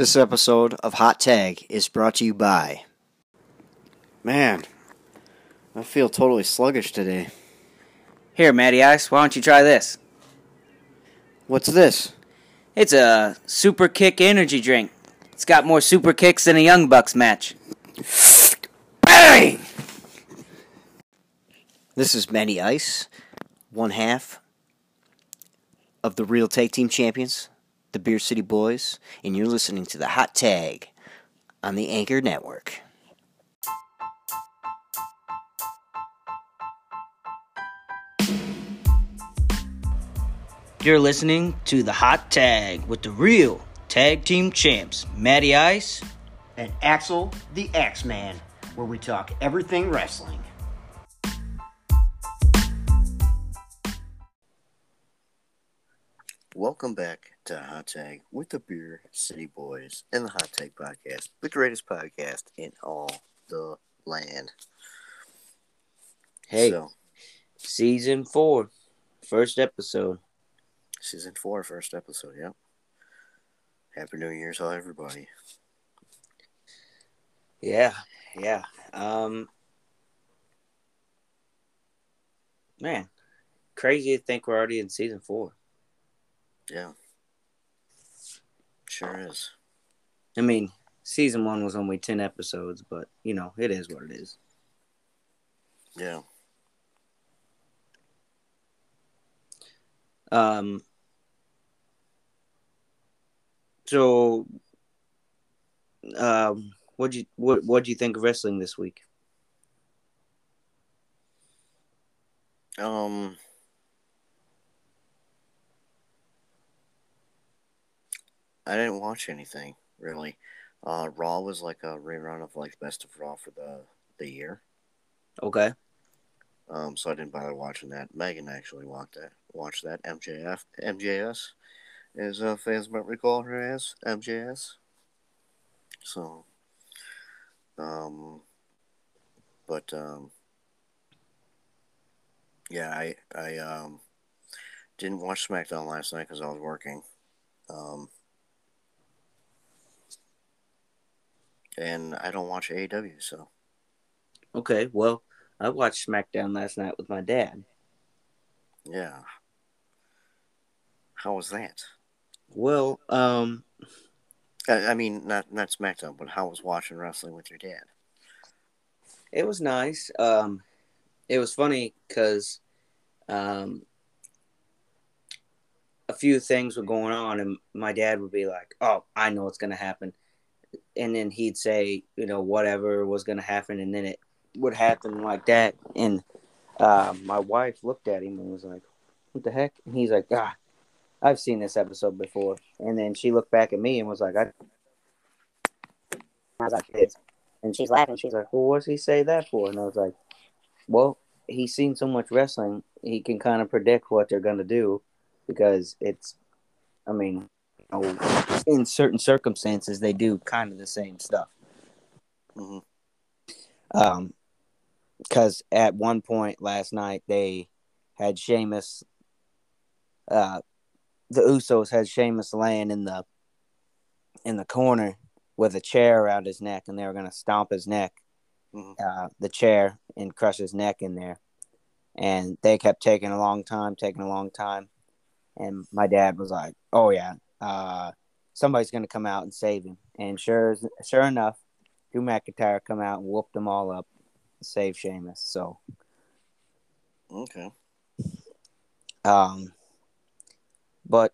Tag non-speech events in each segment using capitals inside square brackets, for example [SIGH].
This episode of Hot Tag is brought to you by. Man, I feel totally sluggish today. Here, Matty Ice, why don't you try this? What's this? It's a Super Kick energy drink. It's got more super kicks than a Young Bucks match. Bang! This is Matty Ice, one half of the Real Tag Team Champions, the Beer City Boys, and you're listening to the Hot Tag on the Anchor Network. You're listening to the Hot Tag with the real tag team champs, Matty Ice. And Axel the Axeman, where we talk everything wrestling. Welcome back to Hot Tag with the Beer City Boys and the Hot Tag Podcast, the greatest podcast in all the land. Hey, So, season four, first episode. season four, first episode, yep. Happy New Year's, to everybody. Yeah, yeah. Um, man, crazy to think we're already in season four. Yeah. Sure is. I mean, season one was only 10 episodes, but, you know, it is what it is. Yeah. Um, so, um, what'd you what what'd you think of wrestling this week? Um, I didn't watch anything, really. Uh, Raw was like a rerun of like Best of Raw for the, the year. Okay, Um, so I didn't bother watching that. Megan actually watched that. Watched that. MJF, MJS, as uh, fans might recall her as MJS. So, um, but um, yeah, I I um didn't watch SmackDown last night because I was working. Um, and I don't watch AEW, so okay. Well, I watched SmackDown last night with my dad. yeah. How was that? Well, um, I, I mean, not not SmackDown, but how was watching wrestling with your dad? it was nice. Um, it was funny because, um, a few things were going on, and my dad would be like, "Oh, I know what's gonna happen," and then he'd say, "You know, whatever was gonna happen," and then it would happen like that. And uh, my wife looked at him and was like, "What the heck?" And he's like, "Ah, I've seen this episode before." And then she looked back at me and was like, "I." I was like, "Kids," and she's laughing. She's like, "Well, what's he say that for?" And I was like, "Well, he's seen so much wrestling, he can kind of predict what they're gonna do." because it's i mean know, in certain circumstances they do kind of the same stuff. Hmm um because at one point last night they had Sheamus uh the Usos had Sheamus laying in the in the corner with a chair around his neck and they were gonna stomp his neck Mhm. uh the chair and crush his neck in there. And they kept taking a long time taking a long time. And my dad was like, "Oh yeah, uh, somebody's gonna come out and save him." And sure, sure enough, Drew McIntyre come out and whooped them all up, and saved Sheamus. So, Okay. um, but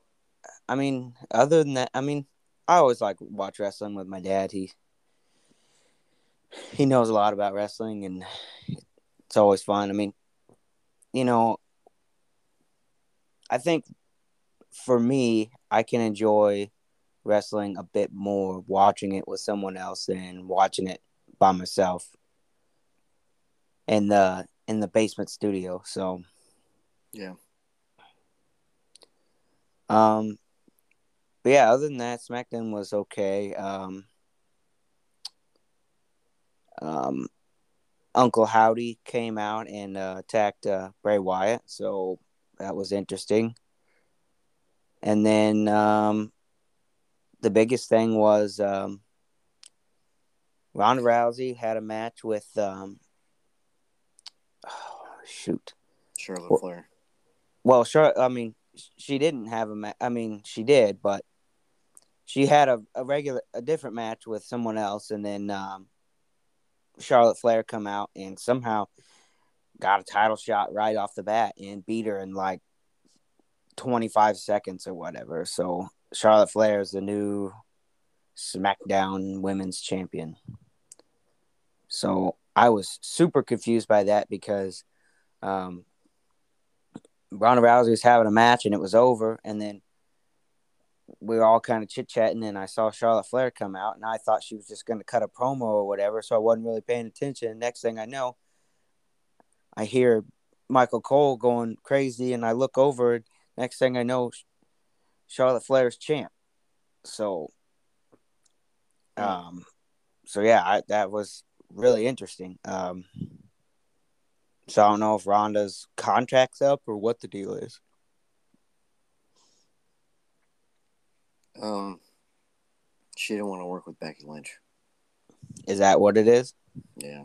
I mean, other than that, I mean, I always like watch wrestling with my dad. He he knows a lot about wrestling, and it's always fun. I mean, you know, I think for me, I can enjoy wrestling a bit more watching it with someone else than watching it by myself in the in the basement studio. So, Yeah. um, but yeah, other than that, SmackDown was okay. Um, um, Uncle Howdy came out and uh, attacked uh, Bray Wyatt, so that was interesting. And then um, the biggest thing was um, Ronda Rousey had a match with um, oh, [SIGHS] shoot. Charlotte Well- Flair. Well, sure. I mean, she didn't have a match. I mean, she did, but she had a, a regular, a different match with someone else, and then um, Charlotte Flair come out and somehow got a title shot right off the bat and beat her in like 25 seconds or whatever. So Charlotte Flair is the new SmackDown Women's Champion. So I was super confused by that because um, Ronda Rousey was having a match and it was over, and then we were all kind of chit chatting, and I saw Charlotte Flair come out, and I thought she was just going to cut a promo or whatever, so I wasn't really paying attention. Next thing I know, I hear Michael Cole going crazy, and I look over. Next thing I know, Charlotte Flair's champ. So, um, so yeah, I, that was really interesting. Um, so I don't know if Ronda's contract's up or what the deal is. Um, she didn't want to work with Becky Lynch. Is that what it is? Yeah.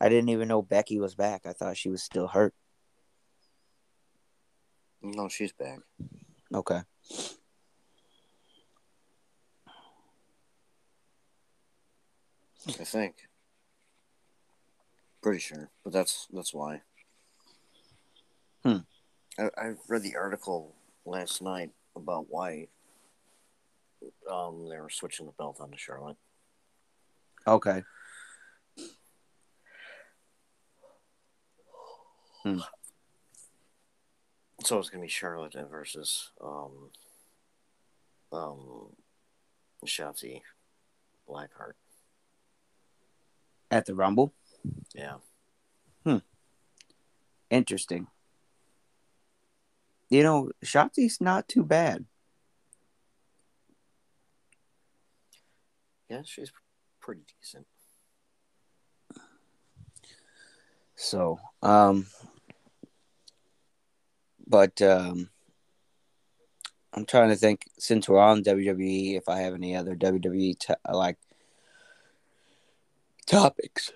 I didn't even know Becky was back. I thought she was still hurt. No, she's back. Okay. I think. Pretty sure, but that's that's why. Hmm. I, I read the article last night about why um they were switching the belt onto Charlotte. Okay. [SIGHS] So it's gonna be Charlotte versus um um Shotzi Blackheart. At the Rumble? Yeah. Hmm. Interesting. You know, Shotzi's not too bad. Yeah, she's pretty decent. So, um, but um, I'm trying to think since we're on WWE, if I have any other WWE to, like topics.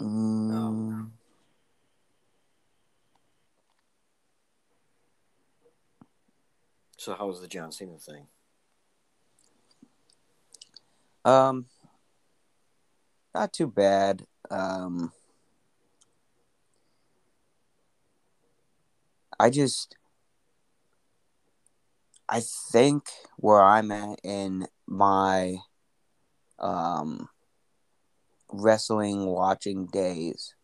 Um, So how was the John Cena thing? Um, not too bad. Um, I just, I think where I'm at in my, um, wrestling watching days,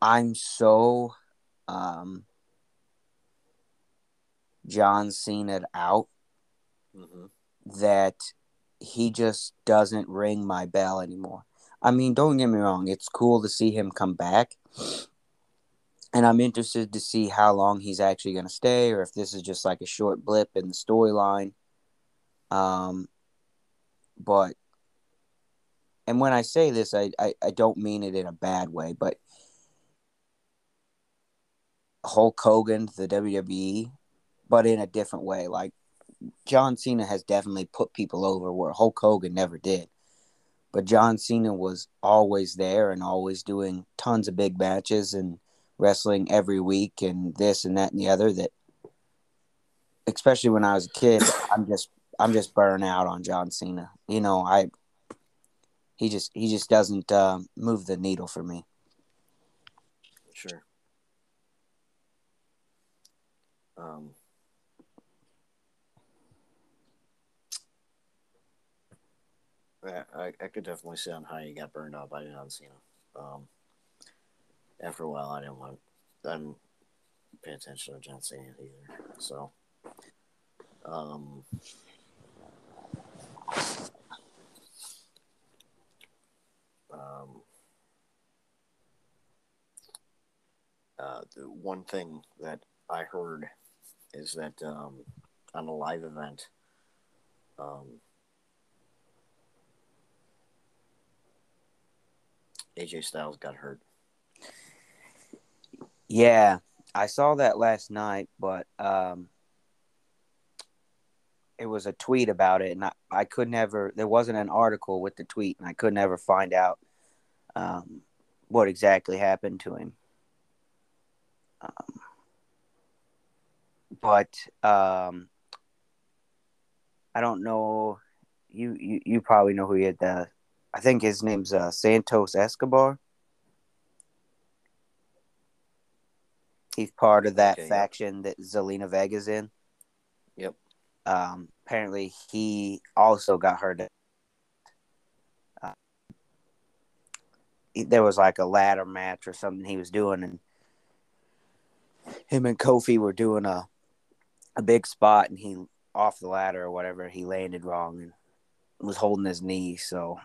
I'm so, um, John Cena out Mm-hmm. that he just doesn't ring my bell anymore. I mean, don't get me wrong, it's cool to see him come back. And I'm interested to see how long he's actually going to stay or if this is just like a short blip in the storyline. Um, but, and when I say this, I, I, I don't mean it in a bad way, but Hulk Hogan, the WWE, but in a different way. Like, John Cena has definitely put people over where Hulk Hogan never did. But John Cena was always there and always doing tons of big matches and wrestling every week and this and that and the other that especially when I was a kid, I'm just I'm just burnt out on John Cena. You know, I he just he just doesn't uh, move the needle for me. Sure. Um, I, I could definitely see on how you got burned up. by John Cena. Um, after a while, I didn't want, I didn't pay attention to John Cena either. So, um, um, uh, the one thing that I heard is that um, on a live event, um, AJ Styles got hurt. Yeah, I saw that last night, but um, it was a tweet about it, and I, I could never. There wasn't an article with the tweet, and I could never find out um, what exactly happened to him. Um, but um, I don't know. You, you you probably know who he had. The I think his name's uh, Santos Escobar. He's part of that Okay, yep. faction that Zelina Vega's in. Yep. Um, apparently, he also got hurt. Uh, he- there was like a ladder match or something he was doing, and him and Kofi were doing a a big spot, and he off the ladder or whatever. He landed wrong and was holding his knee. So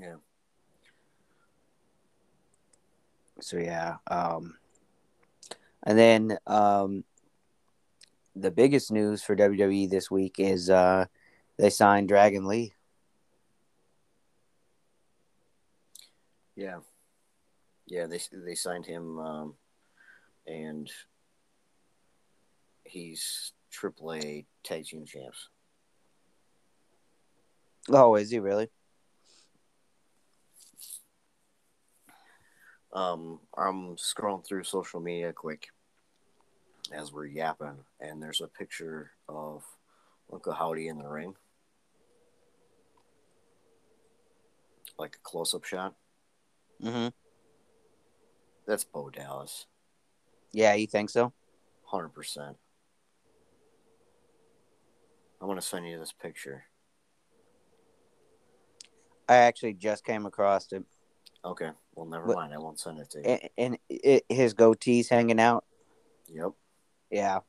Yeah. so yeah. Um, and then um, the biggest news for WWE this week is uh, they signed Dragon Lee. Yeah. Yeah, they they signed him um, and he's AAA tag team champs. Oh, is he really? Um, I'm scrolling through social media quick as we're yapping, and there's a picture of Uncle Howdy in the ring, like a close-up shot. Mm-hmm. That's Bo Dallas, Yeah, you think so? hundred percent. I want to send you this picture. I actually just came across it, Okay, well, never What- mind. I won't send it to you. and, and it, his goatee's hanging out. Yep. Yeah.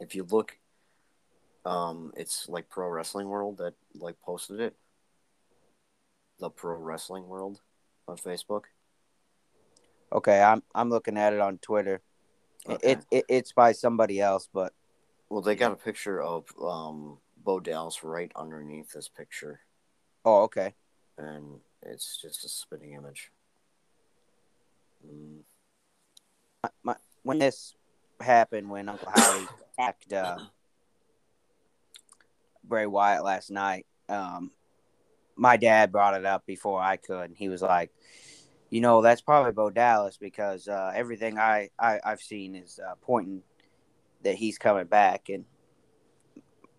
If you look, um, it's like Pro Wrestling World that like posted it. The Pro Wrestling World on Facebook. Okay, I'm I'm looking at it on Twitter. It, Okay. it, it it's by somebody else, but Well, they got a picture of um, Bo Dallas right underneath this picture, oh, okay. and it's just a spitting image. Mm, My, when this happened, when Uncle Howdy attacked uh, Bray Wyatt last night, um, my dad brought it up before I could. And he was like, "You know, that's probably Bo Dallas because uh, everything I, I I've seen is uh, pointing that he's coming back." And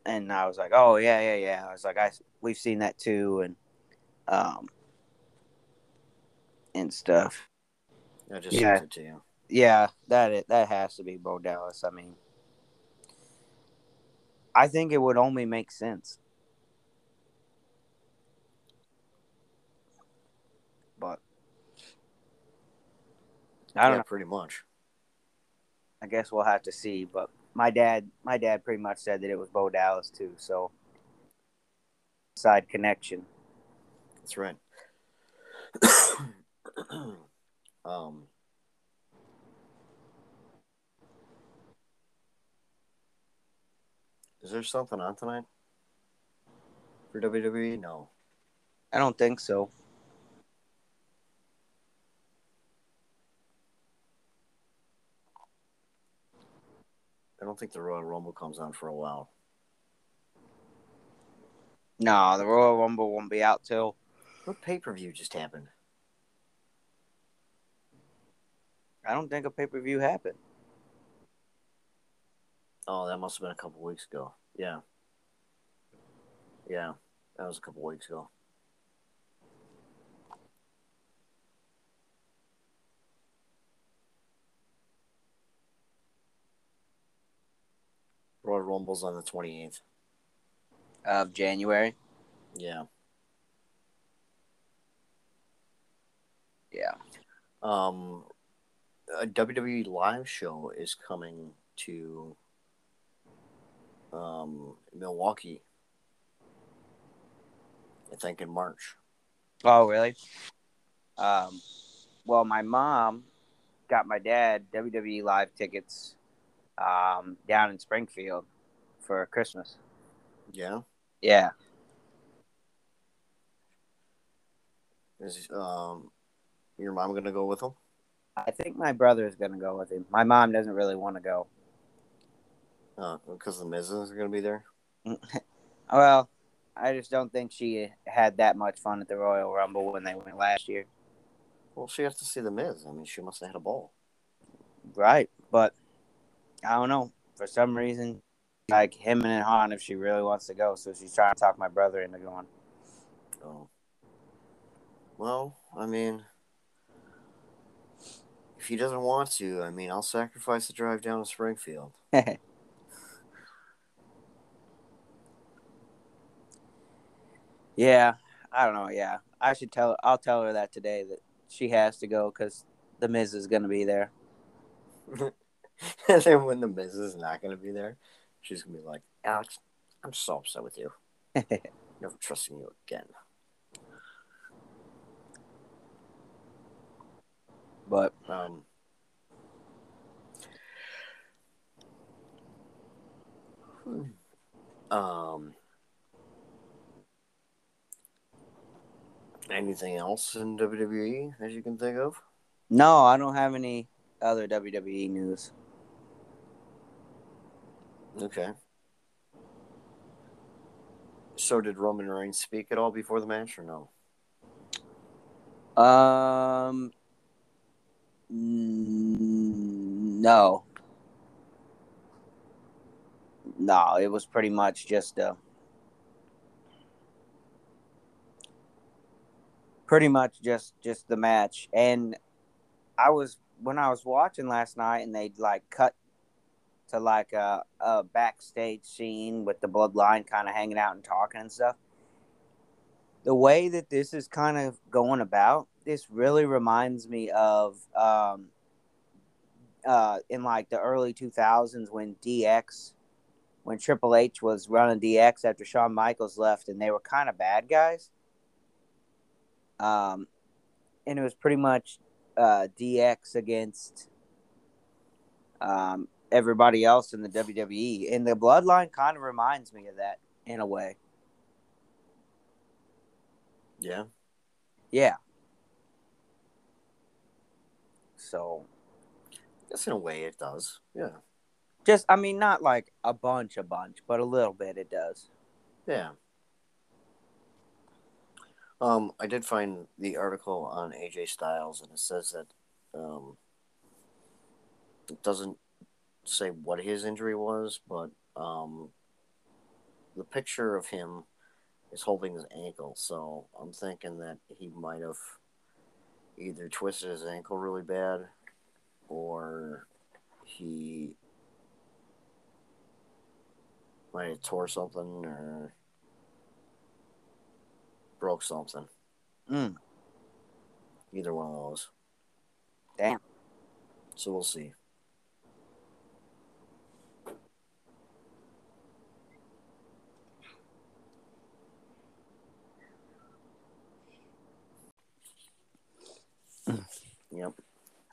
and I was like, "Oh yeah, yeah, yeah." I was like, "I we've seen that too," and um and stuff. I just Yeah. sent it to you. Yeah, that it that has to be Bo Dallas. I mean, I think it would only make sense. But I don't yeah, know. pretty much. I guess we'll have to see. But my dad, my dad, pretty much said that it was Bo Dallas too. So side connection. That's right. [COUGHS] [CLEARS THROAT] um, is there something on tonight for WWE? No. I don't think so. I don't think the Royal Rumble comes on for a while. No, the Royal Rumble won't be out till What pay per view just happened? I don't think a pay per view happened. Oh, that must have been a couple weeks ago. Yeah. Yeah, that was a couple weeks ago. Royal Rumble's on the 28th. Of January. Yeah. Yeah. Um, a WWE live show is coming to um, Milwaukee. I think in March. Oh, really? Um, well, my mom got my dad WWE live tickets um, down in Springfield for Christmas. Yeah. Yeah. Is um your mom gonna go with him? I think my brother is gonna go with him. My mom doesn't really want to go. Uh, because the Miz is gonna be there. [LAUGHS] Well, I just don't think she had that much fun at the Royal Rumble when they went last year. Well, she has to see the Miz. I mean, she must have had a ball. Right, but I don't know. For some reason, like him and Han, if she really wants to go, so she's trying to talk my brother into going. Oh. Well, I mean, if he doesn't want to, I mean, I'll sacrifice the drive down to Springfield. [LAUGHS] yeah, I don't know. Yeah, I should tell. I'll tell her that today that she has to go because the Miz is going to be there. [LAUGHS] and then when the Miz is not going to be there, she's going to be like, Alex, I'm so upset with you. [LAUGHS] Never trusting you again. But Um, um, anything else in WWE that you can think of? no, I don't have any other WWE news. Okay. So did Roman Reigns speak at all before the match or no? Um, no, no, it was pretty much just a, pretty much just just the match. And I was when I was watching last night, and they like cut to like a, a backstage scene with the bloodline kind of hanging out and talking and stuff the way that this is kind of going about, this really reminds me of um, uh, in like the early 2000s when DX, when Triple H was running DX after Shawn Michaels left, and they were kind of bad guys. Um, and it was pretty much uh, DX against um, everybody else in the WWE. And the bloodline kind of reminds me of that in a way. Yeah. Yeah. So I Guess in a way it does. Yeah. just I mean not like a bunch a bunch, but a little bit it does. Yeah. Um, I did find the article on AJ Styles, and it says that um, it doesn't say what his injury was, but um, the picture of him is holding his ankle. So I'm thinking that he might have either twisted his ankle really bad, or he might have tore something, or broke something. Mm, Either one of those. damn. So we'll see. Yep.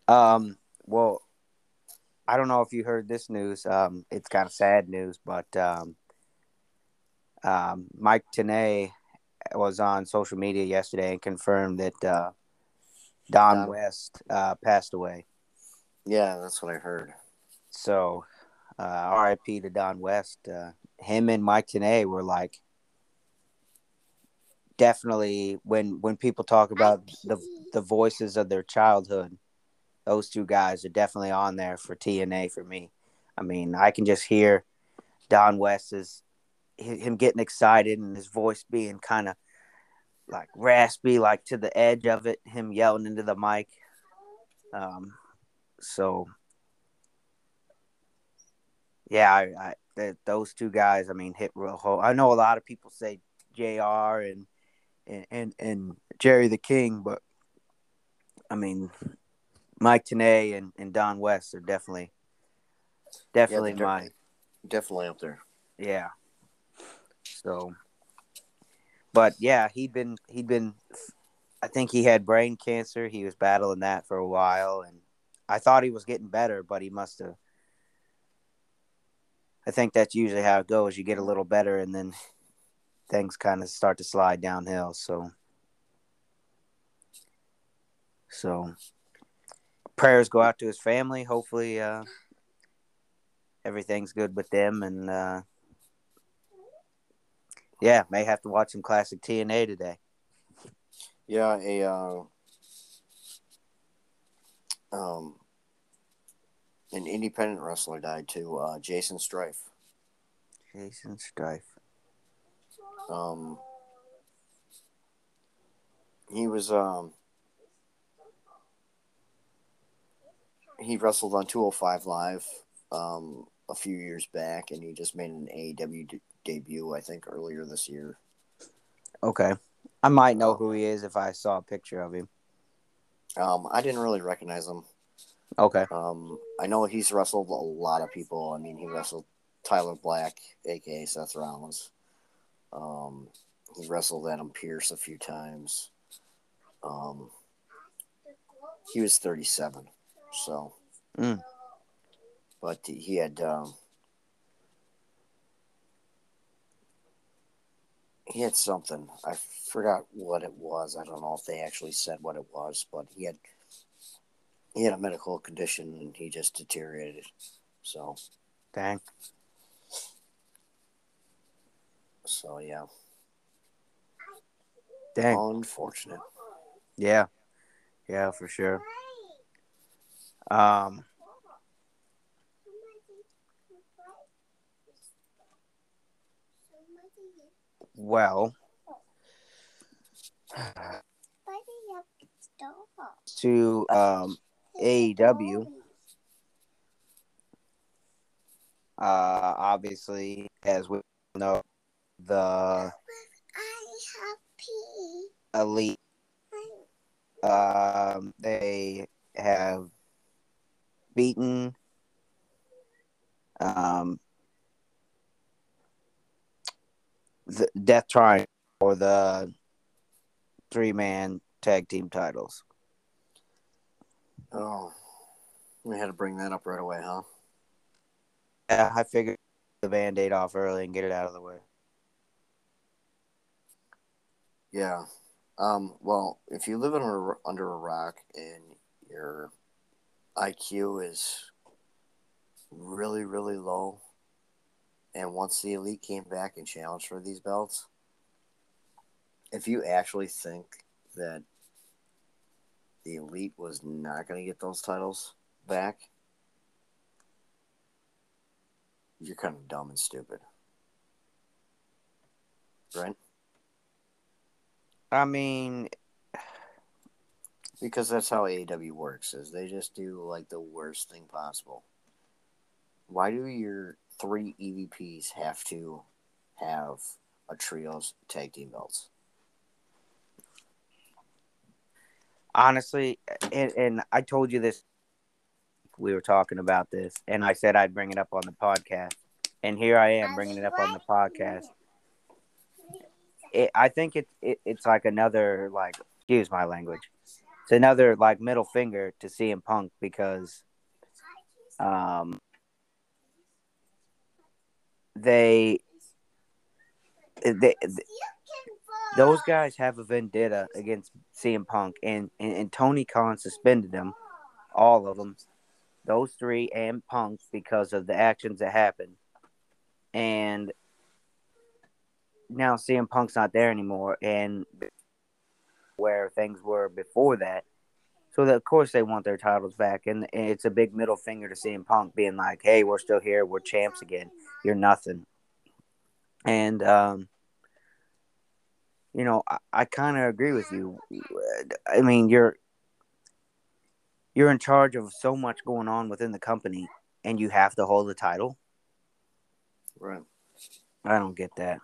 Um well I don't know if you heard this news. Um it's kind of sad news, but um um Mike Tenay was on social media yesterday and confirmed that uh Don Don- West uh passed away. Yeah, that's what I heard. So, uh, RIP to Don West. Uh, him and Mike Tenay were like definitely when when people talk about the the voices of their childhood, those two guys are definitely on there for TNA for me. I mean, I can just hear Don West's hi- him getting excited and his voice being kind of like raspy, like to the edge of it. Him yelling into the mic. Um, so yeah, I, I that those two guys, I mean, hit real hard. I know a lot of people say Jr. and and and, and Jerry the King, but I mean, Mike Tenay and, and Don West are definitely definitely they're my Definitely up there. yeah. So, but yeah, he'd been he'd been. I think he had brain cancer. He was battling that for a while, and I thought he was getting better, but he must have. I think that's usually how it goes. You get a little better, and then things kind of start to slide downhill. So, So prayers go out to his family. Hopefully, uh, everything's good with them, and uh, yeah, may have to watch some classic TNA today. Yeah, a uh, um, an independent wrestler died too. Uh, Jaysin Strife. Jaysin Strife. Um, he was um, he wrestled on 205 Live um, a few years back, and he just made an AEW de- debut, I think, earlier this year. Okay, I might know who he is if I saw a picture of him. Um, I didn't really recognize him. Okay. Um, I know he's wrestled a lot of people. I mean, he wrestled Tyler Black, aka Seth Rollins. Um, he wrestled Adam Pearce a few times. Um, he was 37, so. Mm. But he had um, he had something. I forgot what it was. I don't know if they actually said what it was, but he had he had a medical condition and he just deteriorated. So, Dang. So yeah, Dang. unfortunate. Yeah. Yeah, for sure. Um. Well, to um, AEW, uh, obviously, as we know, the elite, um, they have beaten um, the Death Triangle for the three man tag team titles. Oh, we had to bring that up right away, huh? Yeah, I figured the band aid off early and get it out of the way. Yeah. Um, well, if you live under under a rock and your IQ is really really low, and once the elite came back and challenged for these belts, if you actually think that the elite was not going to get those titles back, you're kind of dumb and stupid, right? I mean, Because that's how AEW works, is they just do like the worst thing possible. Why do your three EVPs have to have a trios tag team belts? honestly, and, and I told you this, we were talking about this, and I said I'd bring it up on the podcast. And here I am bringing it up on the podcast. It, I think it, it it's like another like excuse my language. It's another like middle finger to CM Punk because um they they, those guys have a vendetta against CM Punk, and, and, and Tony Khan suspended them, all of them, those three and Punk, because of the actions that happened. And now CM Punk's not there anymore, and where things were before that. So that, of course they want their titles back, and, and it's a big middle finger to CM Punk being like, "Hey, we're still here, we're champs again. You're nothing." And um, you know, I, I kind of agree with you. I mean, you're you're in charge of so much going on within the company, and you have to hold the title. Right. I don't get that.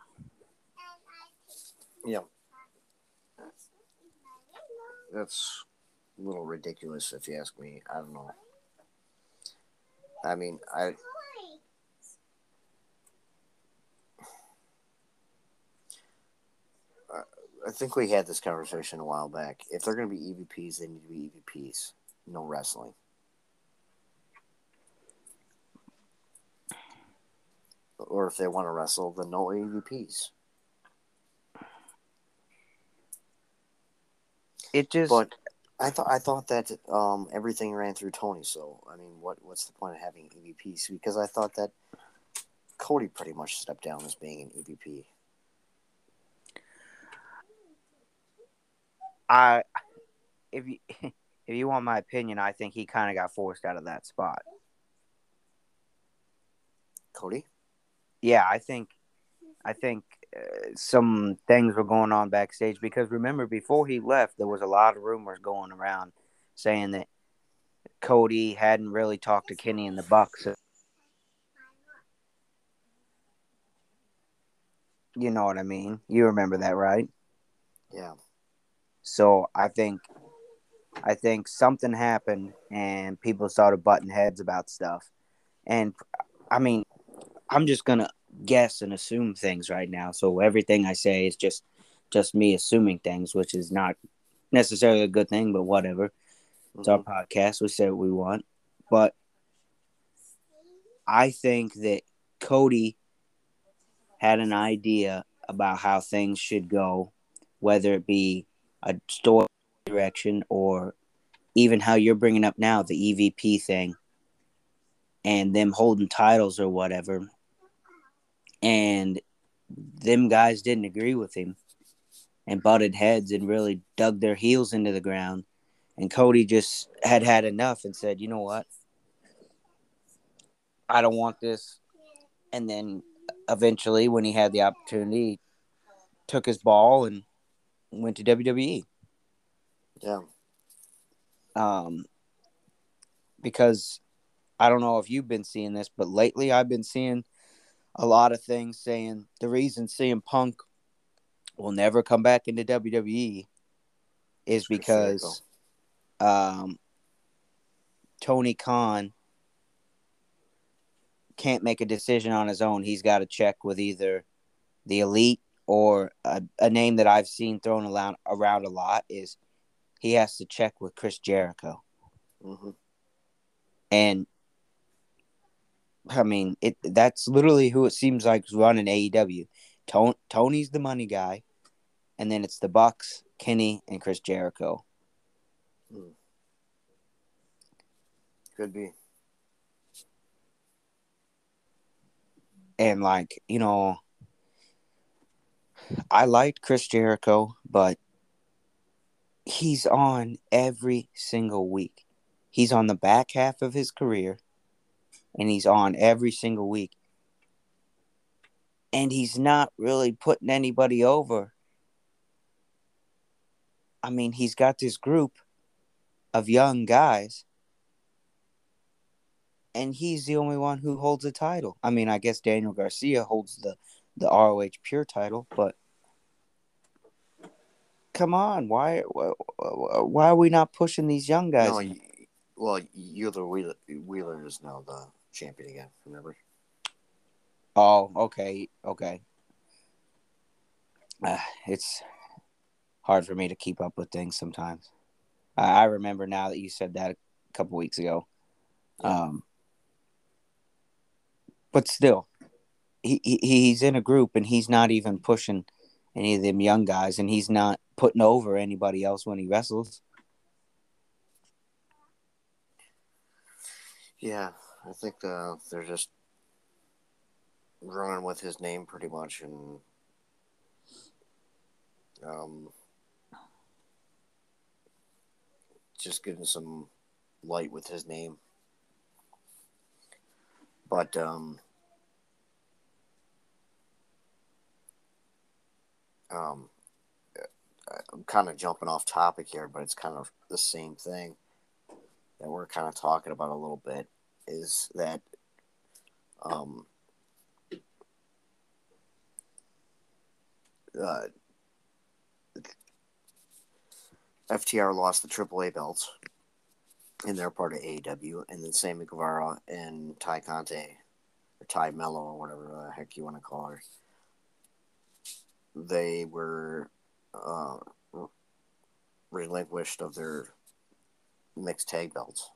Yeah. That's a little ridiculous if you ask me. I don't know. I mean, I I think we had this conversation a while back. If they're going to be EVPs, they need to be EVPs. No wrestling. Or if they want to wrestle, then no EVPs. It just But I thought I thought that um, everything ran through Tony. So I mean, what what's the point of having EVPs? Because I thought that Cody pretty much stepped down as being an EVP. I, if you [LAUGHS] if you want my opinion, I think he kind of got forced out of that spot. Cody. Yeah, I think, I think some things were going on backstage because remember before he left, there was a lot of rumors going around saying that Cody hadn't really talked to Kenny in the Bucks. You know what I mean? You remember that, right? Yeah. So I think I think something happened and people started butting heads about stuff. And I mean, I'm just gonna guess and assume things right now. So everything I say is just just me assuming things, which is not necessarily a good thing, but whatever. It's our mm-hmm. podcast. We say what we want. But I think that Cody had an idea about how things should go, whether it be a story direction or even how you're bringing up now the EVP thing and them holding titles or whatever. And them guys didn't agree with him and butted heads and really dug their heels into the ground. And Cody just had had enough and said, you know what? I don't want this. And then eventually, when he had the opportunity, took his ball and went to WWE. Yeah. Um, because I don't know if you've been seeing this, but lately I've been seeing a lot of things saying the reason CM Punk will never come back into WWE is because um, Tony Khan can't make a decision on his own. He's got to check with either the elite or a, a name that I've seen thrown around, around a lot is he has to check with Chris Jericho. Mm-hmm. And I mean, it that's literally who it seems like is running AEW. Tony, Tony's the money guy, and then it's the Bucks, Kenny, and Chris Jericho. Hmm. Could be. And like, you know, I liked Chris Jericho, but he's on every single week. He's on the back half of his career and he's on every single week. And he's not really putting anybody over. I mean, he's got this group of young guys, and he's the only one who holds a title. I mean, I guess Daniel Garcia holds the, the ROH Pure title, but come on, why why are we not pushing these young guys? No, well, Wheeler, Wheeler Wheeler is now the champion again. Remember? Oh, okay, okay. Uh, it's hard for me to keep up with things sometimes. I, I remember now that you said that a couple weeks ago. Um, but still, he, he he's in a group and he's not even pushing any of them young guys, and he's not putting over anybody else when he wrestles. Yeah, I think uh, they're just running with his name pretty much, and um, just getting some light with his name. But um, um, I'm kind of jumping off topic here, but it's kind of the same thing that we're kind of talking about a little bit is that um, uh, FTR lost the AAA belts, and they're part of AEW, and then Sammy Guevara and Tay Conti, or Tay Melo, or whatever the heck you want to call her, they were uh, relinquished of their mixed tag belts.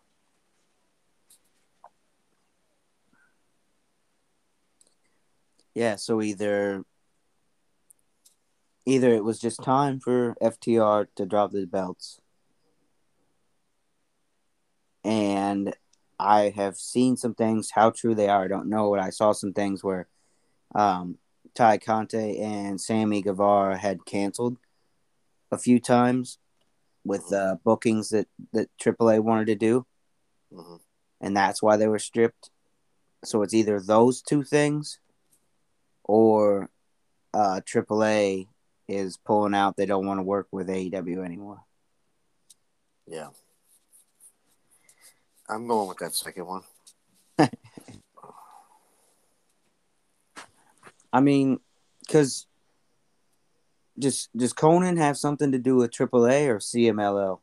Yeah, so either either it was just time for FTR to drop the belts, and I have seen some things. How true they are, I don't know. But I saw some things where um, Tay Conti and Sammy Guevara had canceled a few times with uh, bookings that that AAA wanted to do, hmm and that's why they were stripped. So it's either those two things, or uh, AAA is pulling out. They don't want to work with AEW anymore. Yeah. I'm going with that second one. [LAUGHS] I mean, because just does Konnan have something to do with AAA or CMLL?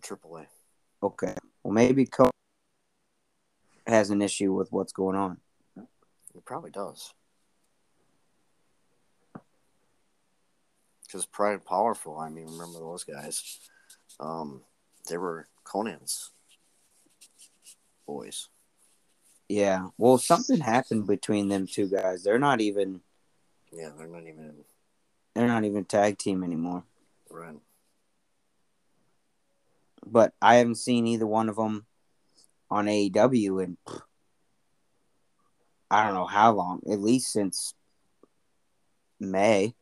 AAA. Okay, well maybe Konnan has an issue with what's going on. It probably does. Because Proud and Powerful, I mean, remember those guys? Um, they were Konnan's boys. Yeah, well, something happened between them two guys. They're not even Yeah, they're not even they're not even tag team anymore. right. But I haven't seen either one of them on AEW in pff, I don't know how long. At least since May.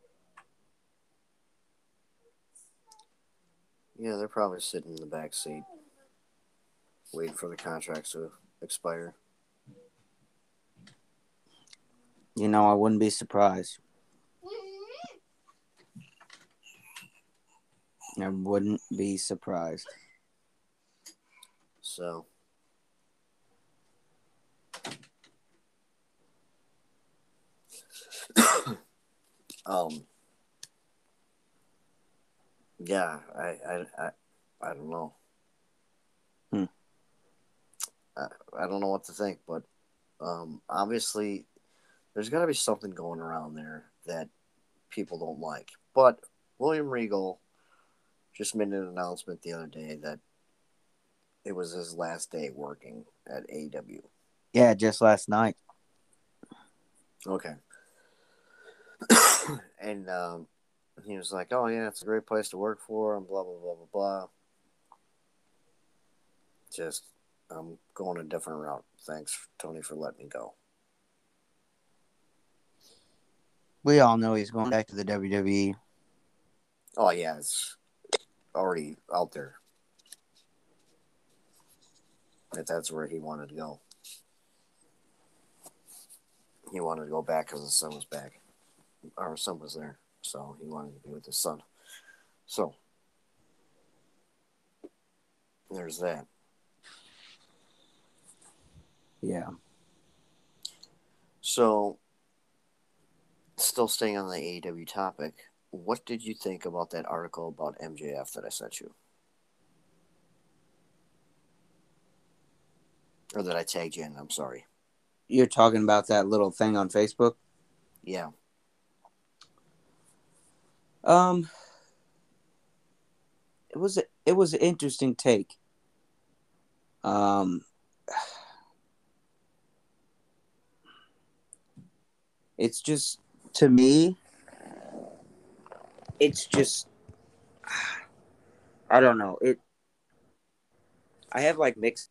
Yeah, they're probably sitting in the back seat, waiting for the contracts to expire. You know, I wouldn't be surprised. I wouldn't be surprised. So, [COUGHS] um, yeah, I, I, I, I don't know. Hmm. I, I don't know what to think, but um, obviously, there's got to be something going around there that people don't like. But William Regal just made an announcement the other day that it was his last day working at AW. Yeah, just last night. Okay. [COUGHS] and um, he was like, "Oh yeah, it's a great place to work for," and blah blah blah blah blah. Just, I'm going a different route. Thanks, Tony, for letting me go. We all know he's going back to the. WWE. Oh yeah, it's already out there. That that's where he wanted to go. He wanted to go back because his son was back. Our son was there, so he wanted to be with his son. So there's that. Yeah. So, still staying on the AEW topic, what did you think about that article about MJF that I sent you? Or that I tagged you in, I'm sorry. You're talking about that little thing on Facebook? Yeah. Um it was a, it was an interesting take. Um it's just to me it's just I don't know. It I have like mixed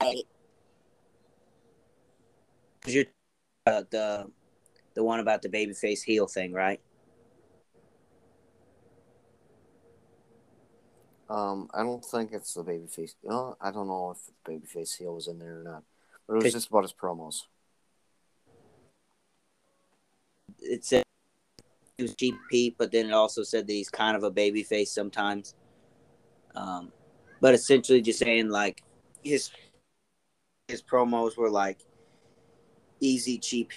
cuz you're uh, the the one about the babyface heel thing, right? Um, I don't think it's the babyface. Oh, I don't know if the babyface heel was in there or not. But it was just about his promos. it said he was GP, but then it also said that he's kind of a baby face sometimes. Um, but essentially, just saying like his his promos were like easy, cheap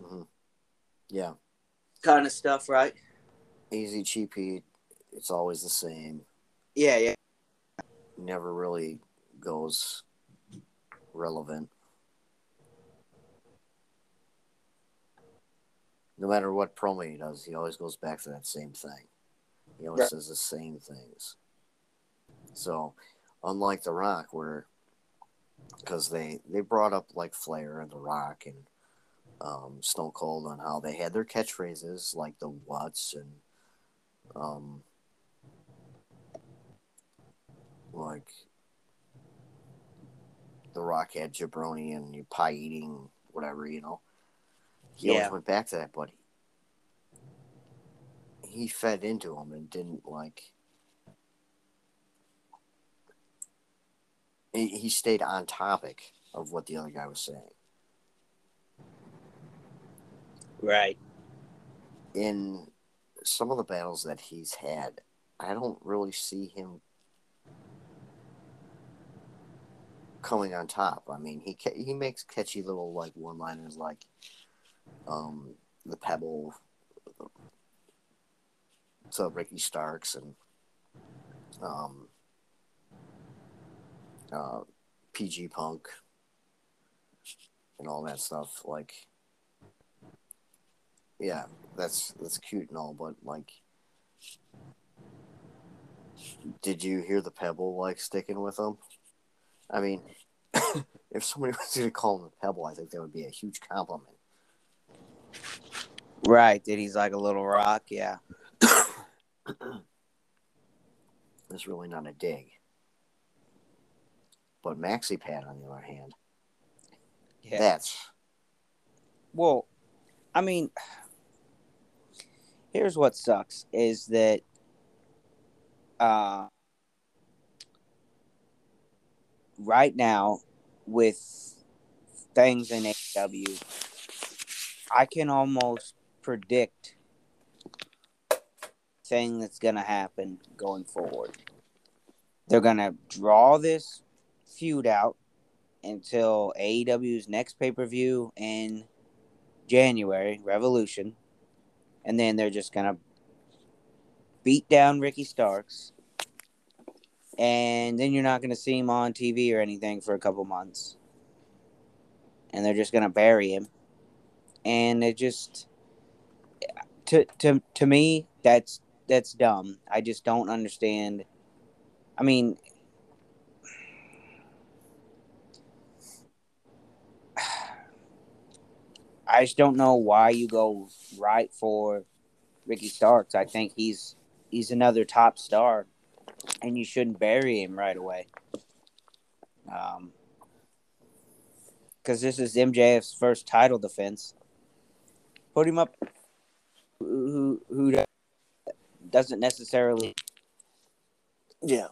hmm Yeah. kind of stuff, right? Easy, cheapy. It's always the same. Yeah, yeah. Never really goes relevant. No matter what promo he does, he always goes back to that same thing. He always Right. says the same things. So, unlike The Rock, where because they they brought up like Flair and The Rock and um, Stone Cold on how they had their catchphrases like the what's and um, like The Rock had jabroni and you pie eating whatever, you know. He Yeah. always went back to that, but he fed into him and didn't like. He, he stayed on topic of what the other guy was saying. Right. in some of the battles that he's had, I don't really see him coming on top. I mean, he he makes catchy little like one-liners like um, the pebble to Ricky Starks and um, uh, PG Punk and all that stuff. Like, yeah, that's that's cute and all, but like, did you hear the pebble like sticking with him? I mean, [COUGHS] if somebody [LAUGHS] was going to call him a pebble, I think that would be a huge compliment. Right. That he's like a little rock. Yeah. [COUGHS] It's really not a dig. But Maxi Pad, on the other hand, Yeah. that's Well, I mean, here's what sucks is that uh, right now with things in AW, I can almost predict thing that's gonna happen going forward. They're gonna draw this feud out until AEW's next pay per view in January, Revolution, and then they're just gonna beat down Ricky Starks, and then you're not gonna see him on TV or anything for a couple months, and they're just gonna bury him, and it just to to to me that's that's dumb. I just don't understand. I mean. I just don't know why you go right for Ricky Starks. I think he's he's another top star, and you shouldn't bury him right away. Um, because this is MJF's first title defense. Put him up. Who who doesn't necessarily yeah.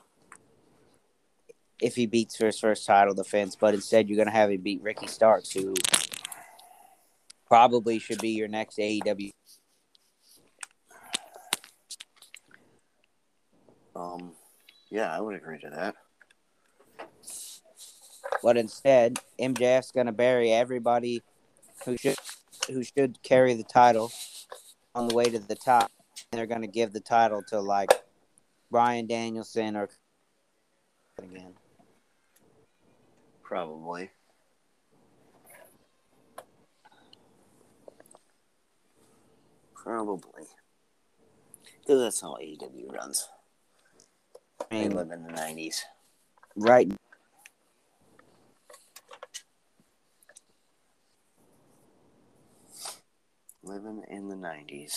if he beats for his first title defense, but instead you're gonna have him beat Ricky Starks, who probably should be your next AEW. Um, yeah, I would agree to that. But instead, MJF's gonna bury everybody who should who should carry the title on the way to the top. And they're gonna give the title to like Bryan Danielson or again. Probably. Probably. Because that's how AEW runs. I mean, live in the 90s. right Living in the 90s.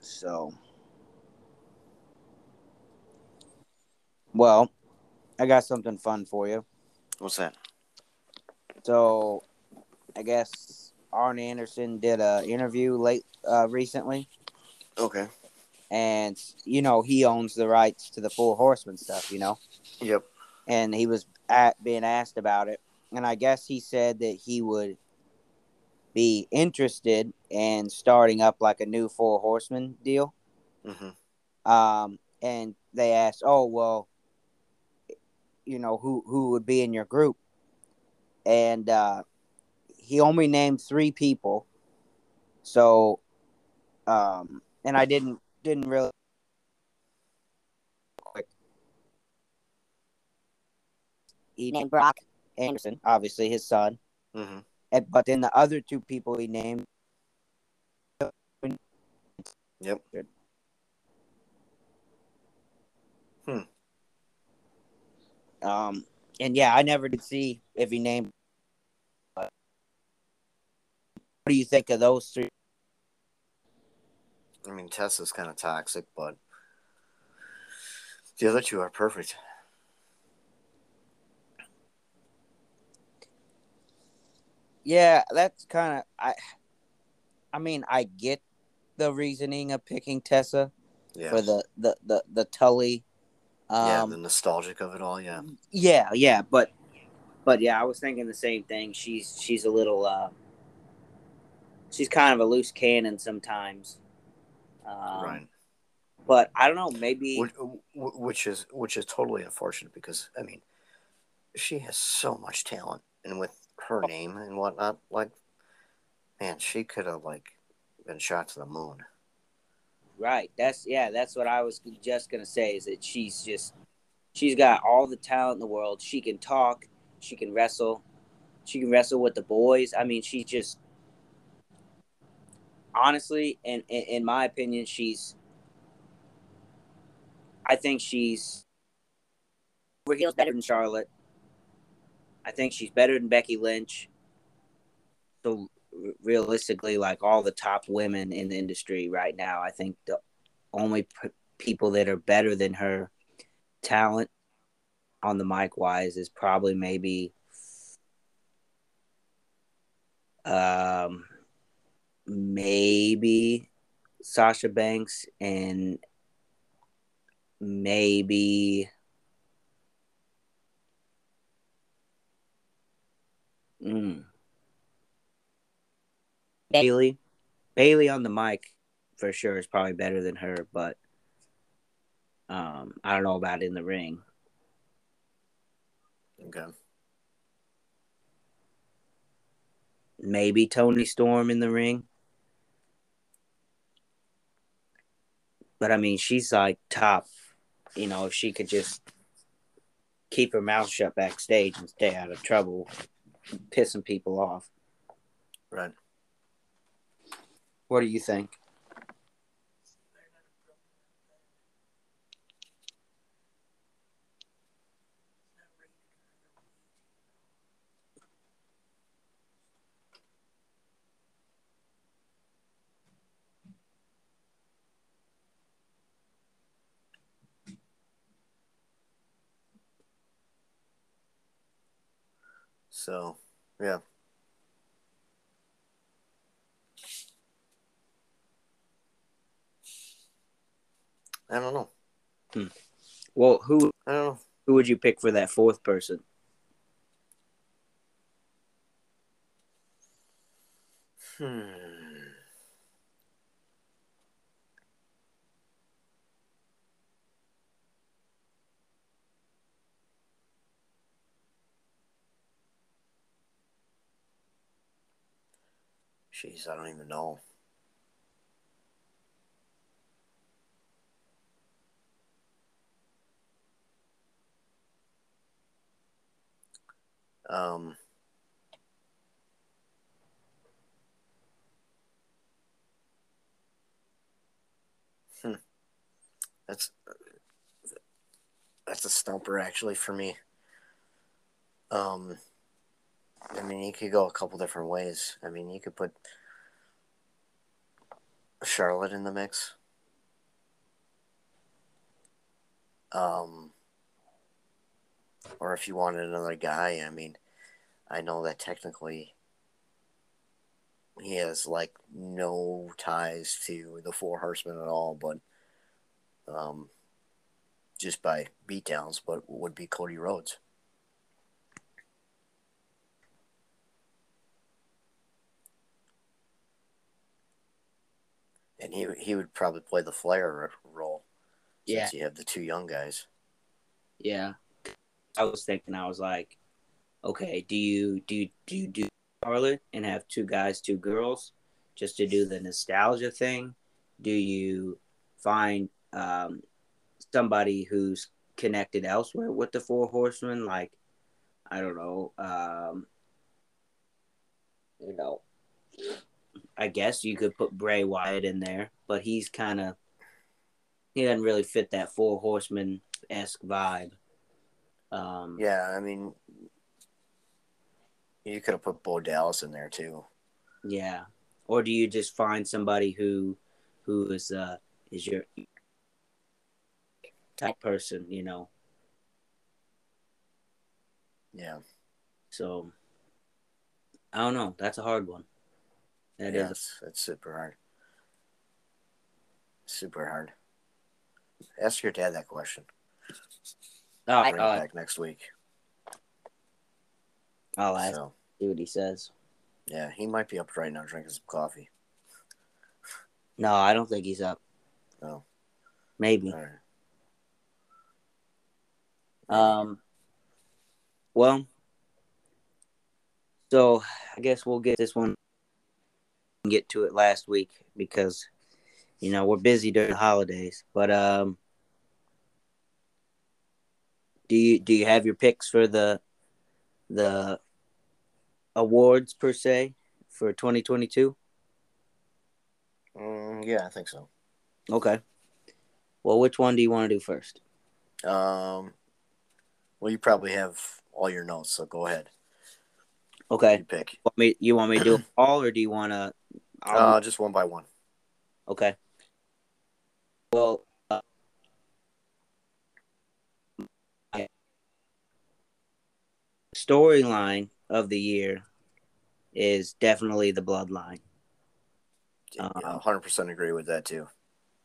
So, well, I got something fun for you. What's that? So, I guess Arn Anderson did a interview late uh, recently, Okay. and you know he owns the rights to the Four Horsemen stuff, you know, Yep. and he was at being asked about it, and I guess he said that he would be interested in starting up like a new Four Horsemen deal. Mm-hmm. um, and they asked, "Oh, well, you know, who who would be in your group?" And uh, he only named three people. So, um, and I didn't didn't really. He named Brock Anderson, obviously his son, Mm-hmm. and but then the other two people he named Yep. Um, and yeah, I never did see if he named. What do you think of those three? I mean, Tessa's kind of toxic, but the other two are perfect. Yeah, that's kind of I. I mean, I get the reasoning of picking Tessa Yeah. for the the the the Tully. yeah, Um, the nostalgic of it all. Yeah. yeah, yeah, but but yeah, I was thinking the same thing. She's she's a little uh she's kind of a loose cannon sometimes. Um, right. But I don't know, maybe Which, which is which is totally unfortunate because I mean, she has so much talent, and with her name and whatnot, like, man, she could have like been shot to the moon. right. That's yeah, that's what I was just gonna say is that she's just she's got all the talent in the world. She can talk, she can wrestle, she can wrestle with the boys. I mean, she's just honestly, in, in in my opinion, she's. I think she's. Over heels better than Charlotte. I think she's better than Becky Lynch. So realistically, like all the top women in the industry right now, I think the only p- people that are better than her talent on the mic wise is probably maybe um maybe Sasha Banks and maybe mm, Bayley. Bayley on the mic for sure is probably better than her, but um, I don't know about in the ring. Okay. Maybe Toni Storm in the ring. But I mean, she's like top. You know, if she could just keep her mouth shut backstage and stay out of trouble, pissing people off. Right. What do you think? So, yeah. I don't know. Well, who I don't know. who would you pick for that fourth person? Hmm. Jeez, I don't even know. Um, hmm. That's that's a stumper actually for me. Um, I mean, you could go a couple different ways. I mean, you could put Charlotte in the mix. Um, or if you wanted another guy, I mean, I know that technically he has like no ties to the Four Horsemen at all, but um, just by beatdowns, but would be Cody Rhodes. And he he would probably play the Flair role Yeah, since you have the two young guys. yeah. I was thinking, I was like, okay, do you do you, do you do Charlotte and have two guys, two girls, just to do the nostalgia thing? Do you find um, somebody who's connected elsewhere with the Four Horsemen, like I don't know, um, you know, I guess you could put Bray Wyatt in there, but he's kind of he doesn't really fit that Four Horsemen esque vibe. Um, Yeah, I mean, you could have put Bo Dallas in there too. Yeah. Or do you just find somebody who who is uh is your type person, you know. Yeah. So I don't know. That's a hard one. That yeah, is. it's, super hard. Super hard. Ask your dad that question. Oh, Bring it back next week. I'll ask So, see what he says. yeah, he might be up right now drinking some coffee. No, I don't think he's up. No. Maybe. All right. Um. Well, so I guess we'll get this one. Get to it last week because, you know, we're busy during the holidays. But um, do you do you have your picks for the the awards per se for 2022? Mm, yeah, I think so. Okay. Well, which one do you want to do first? Um, well, you probably have all your notes, so go ahead. Okay. You pick. Want me, you want me to do [CLEARS THROAT] all, or do you want to? Uh, just one by one. Okay. Well, uh, storyline of the year is definitely the bloodline. Yeah, Um, 100% agree with that too.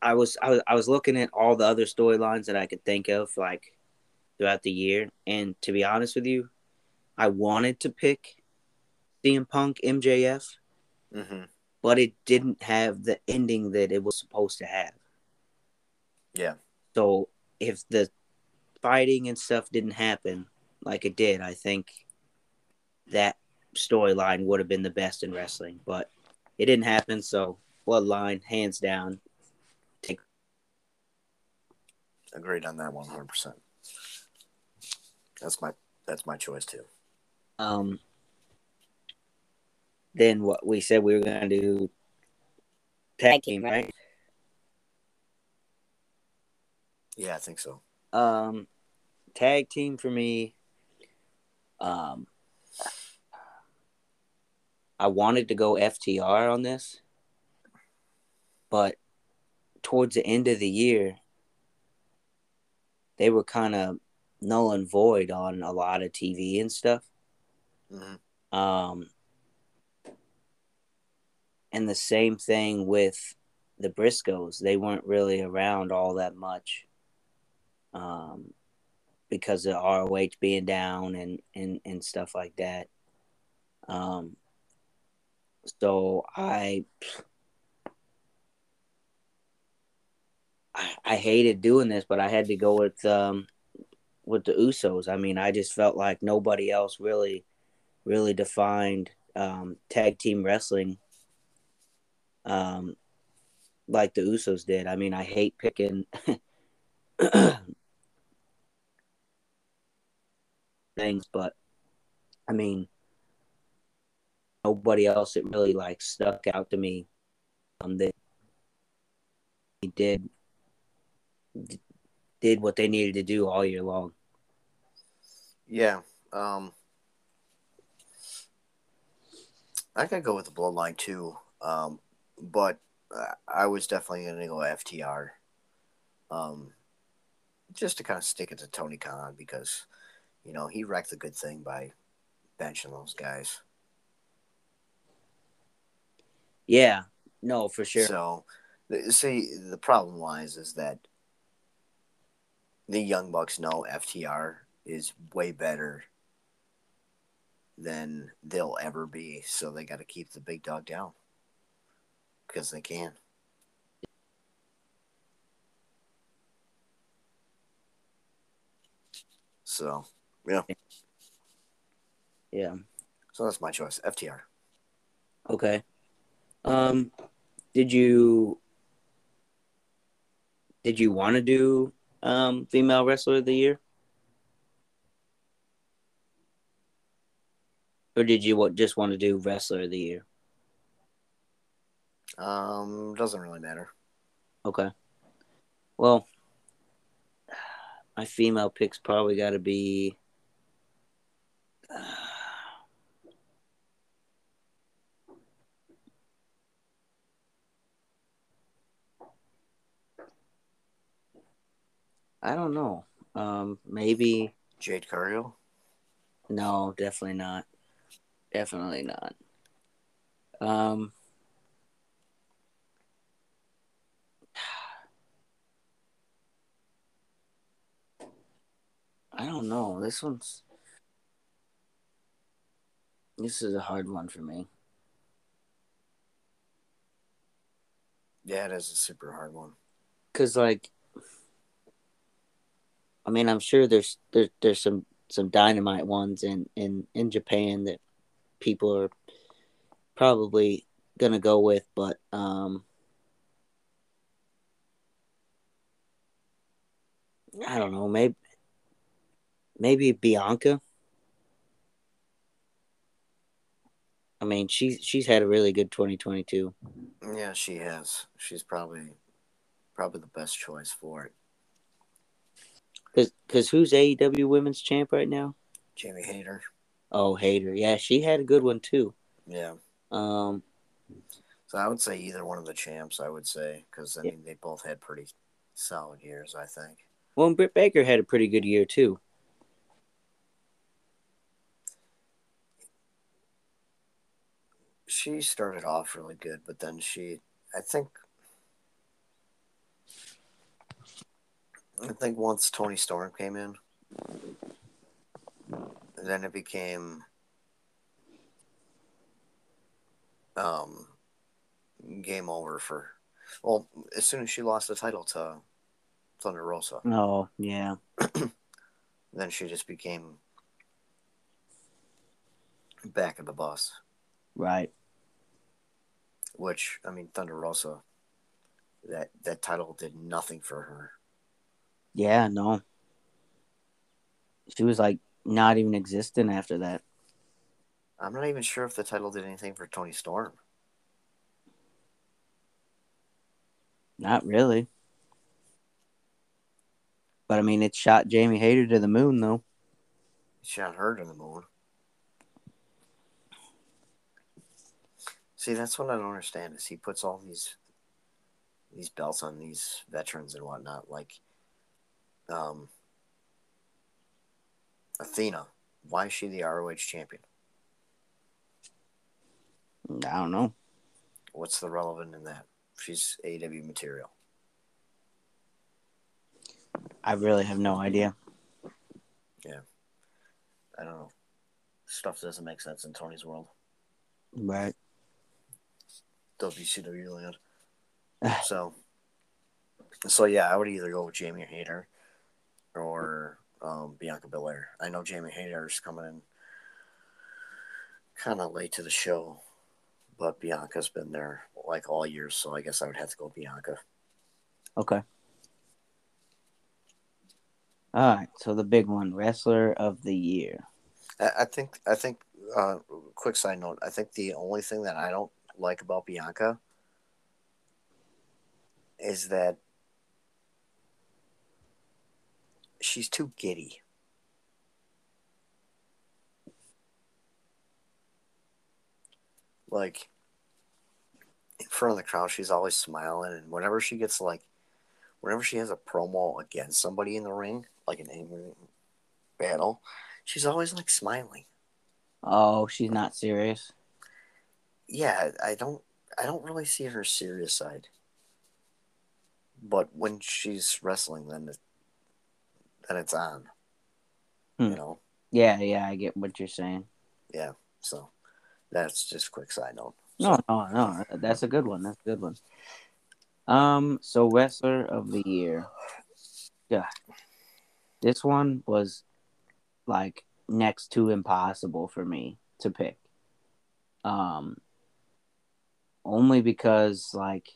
I was I was I was looking at all the other storylines that I could think of like throughout the year, and to be honest with you, I wanted to pick CM Punk MJF, hmm but it didn't have the ending that it was supposed to have. Yeah. So if the fighting and stuff didn't happen like it did, I think that storyline would have been the best in wrestling. But it didn't happen, so Bloodline, hands down. Take. Agreed on that 100%. That's my that's my choice too. Um, then what we said we were gonna do tag team, right? Yeah, I think so. Um, tag team for me. Um, I wanted to go FTR on this, but towards the end of the year, they were kind of null and void on a lot of TV and stuff. hmm Um, and the same thing with the Briscoes. They weren't really around all that much um, because of ROH being down and, and, and stuff like that. Um, so I, I I hated doing this, but I had to go with um, with the Usos. I mean, I just felt like nobody else really really defined um, tag team wrestling um, like the Usos did. I mean, I hate picking [CLEARS THROAT] things, but I mean, nobody else that really like stuck out to me um, that he did did what they needed to do all year long. Yeah. Um, I could go with the bloodline too, um, but uh, I was definitely going to go FTR, um, just to kind of stick it to Tony Khan because, you know, he wrecked the good thing by benching those guys. Yeah, no, for sure. So, see, the problem lies is that the Young Bucks know FTR is way better than they'll ever be. So they got to keep the big dog down because they can. So, yeah. yeah. So that's my choice. FTR. Okay. Um, did you did you want to do um female wrestler of the year, or did you what just want to do wrestler of the year? Um, doesn't really matter. Okay. Well, my female pick's probably got to be. Uh, I don't know. Um, maybe Jade Cargill. No, definitely not. Definitely not. Um, I don't know. This one's this is a hard one for me. Yeah, it is a super hard one. Cause like, I mean, I'm sure there's there, there's some some dynamite ones in in in Japan that people are probably gonna go with, but um, I don't know. Maybe maybe Bianca. I mean, she's she's had a really good 2022. Yeah, she has. She's probably probably the best choice for it. Cause, cause who's AEW Women's Champ right now? Jamie Hayter. Oh, Hayter. Yeah, she had a good one too. Yeah. Um, So I would say either one of the champs. I would say because I Yeah. mean they both had pretty solid years. I think. well, and Britt Baker had a pretty good year too. She started off really good, but then she, I think, I think once Toni Storm came in, then it became um game over for well as soon as she lost the title to Thunder Rosa Oh, yeah. [CLEARS THROAT] then she just became back of the bus Right. Which I mean Thunder Rosa that that title did nothing for her Yeah, no. She was like not even existent after that. I'm not even sure if the title did anything for Toni Storm Not really. But I mean, it shot Jamie Hayter to the moon, though. She shot her to the moon. See, that's what I don't understand is he puts all these these belts on these veterans and whatnot, like um Athena. Why is she the ROH champion? I don't know. What's the relevant in that? She's AW material. I really have no idea. Yeah. I don't know. Stuff doesn't make sense in Tony's world. Right. WCW land. so, so yeah, I would either go with Jamie Hayter or um, Bianca Belair. I know Jamie Hayter's coming in kind of late to the show, but Bianca's been there like all year, so I guess I would have to go Bianca. Okay. All right. So the big one, wrestler of the year. I, I think. I think. Uh, quick side note: I think the only thing that I don't like about Bianca is that she's too giddy. Like in front of the crowd, she's always smiling, and whenever she gets like, whenever she has a promo against somebody in the ring, like an angry battle, she's always like smiling. Oh, she's not serious. Yeah, I don't I don't really see her serious side. But when she's wrestling then it, then it's on. Hmm. You know? Yeah, yeah, I get what you're saying. Yeah. So that's just a quick side note. No, no, no. That's a good one. That's a good one. Um, so wrestler of the year. Yeah. This one was like next to impossible for me to pick. Um only because like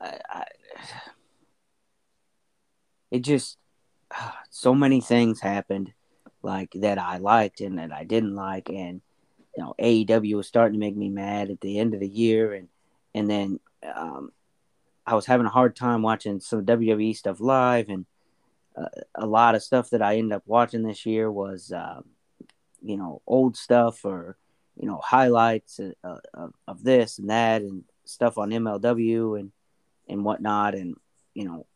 I, I [SIGHS] it just [SIGHS] so many things happened like that I liked and that I didn't like and you know AEW was starting to make me mad at the end of the year and and then um, I was having a hard time watching some WWE stuff live and uh, a lot of stuff that I ended up watching this year was um, you know old stuff or you know highlights of, of, of this and that and stuff on MLW and and whatnot and you know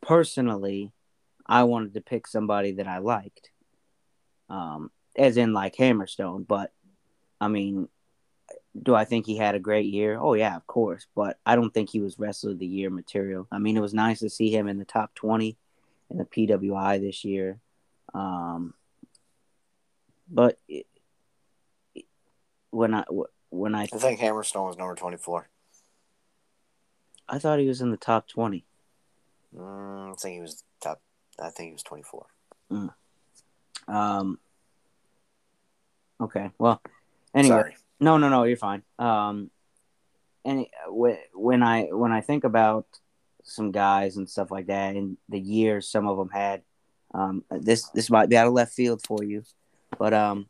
personally, I wanted to pick somebody that I liked, um, as in like Hammerstone. But I mean, do I think he had a great year? Oh yeah, of course. But I don't think he was wrestler of the year material. I mean, it was nice to see him in the top twenty in the PWI this year. Um, but it, when I when I I think Hammerstone was number twenty four. I thought he was in the top twenty. Mm, I think he was top. I think he was twenty four. Um. Okay. Well. Anyway. Sorry. No, no, no. You're fine. Um. Any when when I when I think about some guys and stuff like that, and the years some of them had, um, this this might be out of left field for you, but um,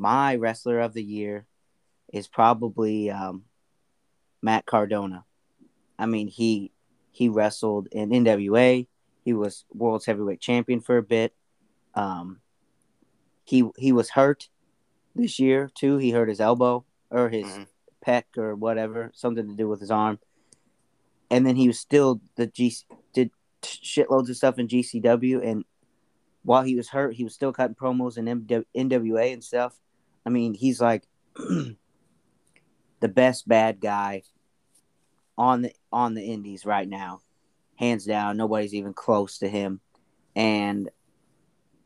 my wrestler of the year is probably um, Matt Cardona. I mean, he he wrestled in NWA. He was world's heavyweight champion for a bit. Um, he he was hurt this year too. He hurt his elbow or his Mhm. pec or whatever, something to do with his arm. And then he was still the G did shitloads of stuff in GCW, and while he was hurt, he was still cutting promos in MW, NWA and stuff. I mean, he's like [CLEARS THROAT] the best bad guy on the on the indies right now, hands down. Nobody's even close to him, and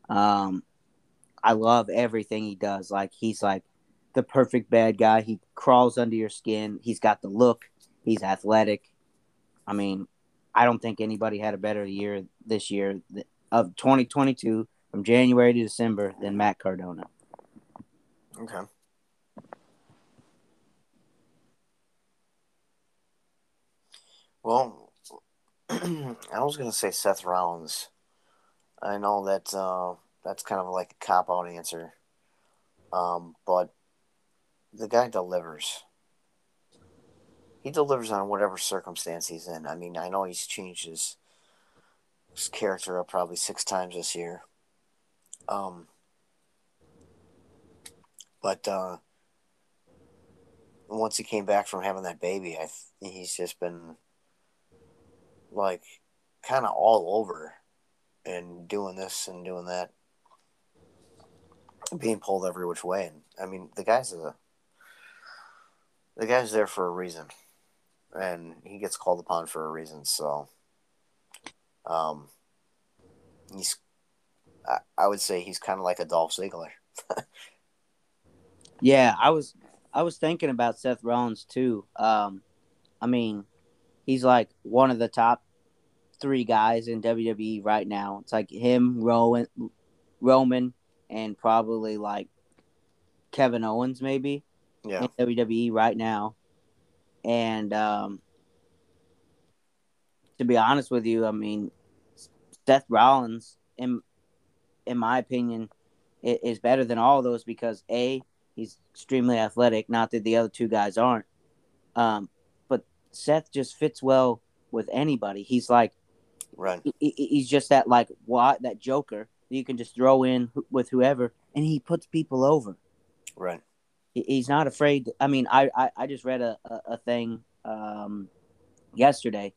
um, I love everything he does. Like he's like the perfect bad guy. He crawls under your skin. He's got the look. He's athletic. I mean, I don't think anybody had a better year this year of 2022 from January to December than Matt Cardona. Okay. Well, [CLEARS THROAT] I was gonna say Seth Rollins. I know that uh, that's kind of like a cop out answer, um, but the guy delivers. He delivers on whatever circumstance he's in. I mean, I know he's changed his his character up probably six times this year. Um, but uh, once he came back from having that baby, I th- he's just been like kind of all over and doing this and doing that, being pulled every which way. And I mean, the guy's a the guy's there for a reason, and he gets called upon for a reason. So, um, he's I, I would say he's kind of like a Dolph Ziggler. [LAUGHS] Yeah, I was I was thinking about Seth Rollins too. Um, I mean, he's like one of the top three guys in WWE right now. It's like him, Rowan, Roman, and probably like Kevin Owens maybe Yeah, in WWE right now. And um, to be honest with you, I mean, Seth Rollins, in in my opinion, is better than all those because a he's extremely athletic. Not that the other two guys aren't, um, but Seth just fits well with anybody. He's like right. he- he- he's just that like what that Joker that you can just throw in with whoever, and he puts people over Right. he- he's not afraid. I mean, I I, I just read a, a, a thing um, yesterday.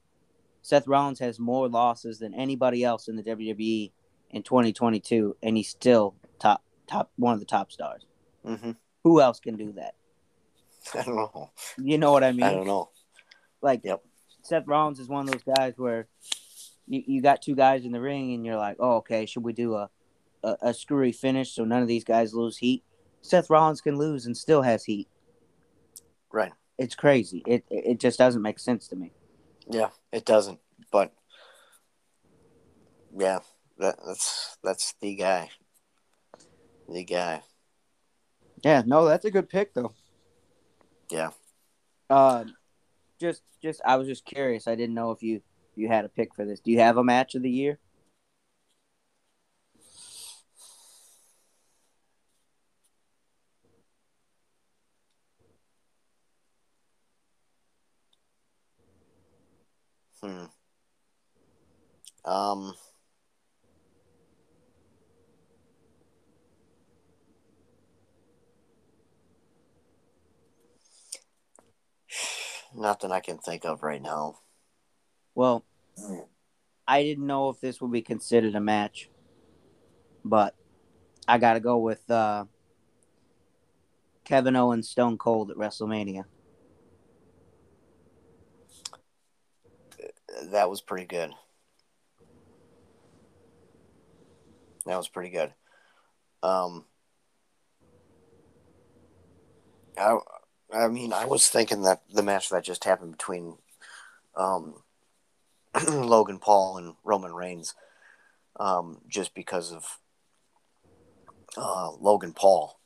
Seth Rollins has more losses than anybody else in the WWE in 2022, and he's still top top one of the top stars. hmm Who else can do that? [LAUGHS] I don't know. You know what I mean? I don't know. Like, Yep. Seth Rollins is one of those guys where you, you got two guys in the ring, and you're like, oh, okay, should we do a, a a screwy finish so none of these guys lose heat? Seth Rollins can lose and still has heat. Right. It's crazy. It it it just doesn't make sense to me. Yeah, it doesn't. But yeah, that, that's that's the guy. The guy. Yeah, no, that's a good pick though. Yeah. Uh, just just I was just curious. I didn't know if you you had a pick for this. Do you have a match of the year? Hmm. Um. Nothing I can think of right now. Well, I didn't know if this would be considered a match, but I got to go with uh, Kevin Owens Stone Cold at WrestleMania. That was pretty good. That was pretty good. Um, I, I mean, I was thinking that the match that just happened between um, [CLEARS THROAT] Logan Paul and Roman Reigns, um, just because of uh, Logan Paul.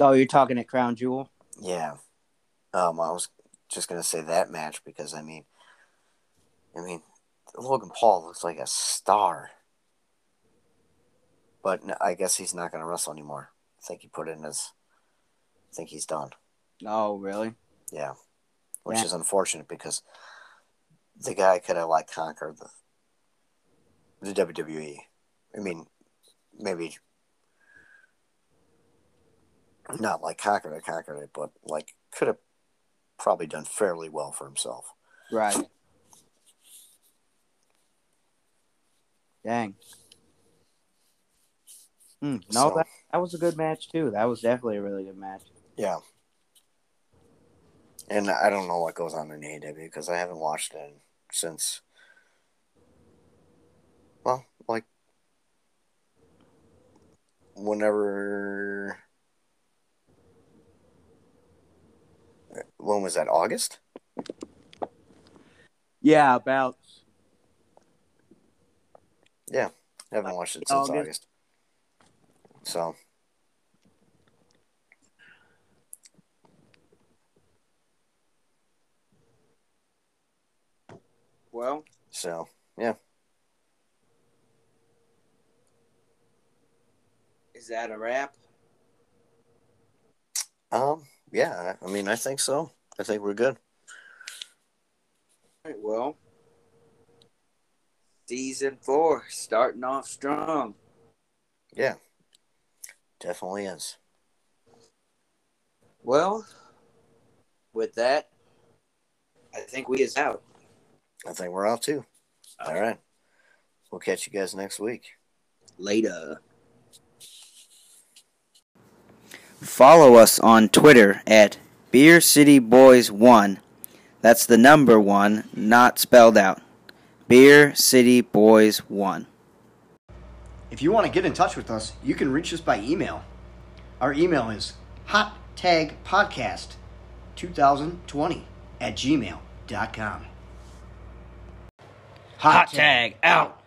Oh, you're talking at Crown Jewel? Yeah. Um, I was just gonna say that match because I mean, I mean, Logan Paul looks like a star, but I guess he's not gonna wrestle anymore. I think he put in his. I think he's done. Oh, really? Yeah, which Yeah. is unfortunate because the guy could have like conquered the the WWE. I mean, maybe not like conquered it, conquered it, but like could have probably done fairly well for himself. Right. Dang. Hmm, no, So- that, that was a good match too. That was definitely a really good match. Yeah. And I don't know what goes on in AEW because I haven't watched it since. Well, like whenever. When was that? August? Yeah, about Yeah, I haven't watched it since August. August. So well. so yeah. Is that a wrap? Um yeah, I mean I think so. I think we're good. Right, well, season four starting off strong. Yeah. Definitely is. Well, with that, I think we is out. I think we're out too. All right. We'll catch you guys next week. Later. Follow us on Twitter at Beer City Boys One. That's the number one, not spelled out. Beer City Boys One. If you want to get in touch with us, you can reach us by email. Our email is hottagpodcast2020 at gmail.com. Hot tag out.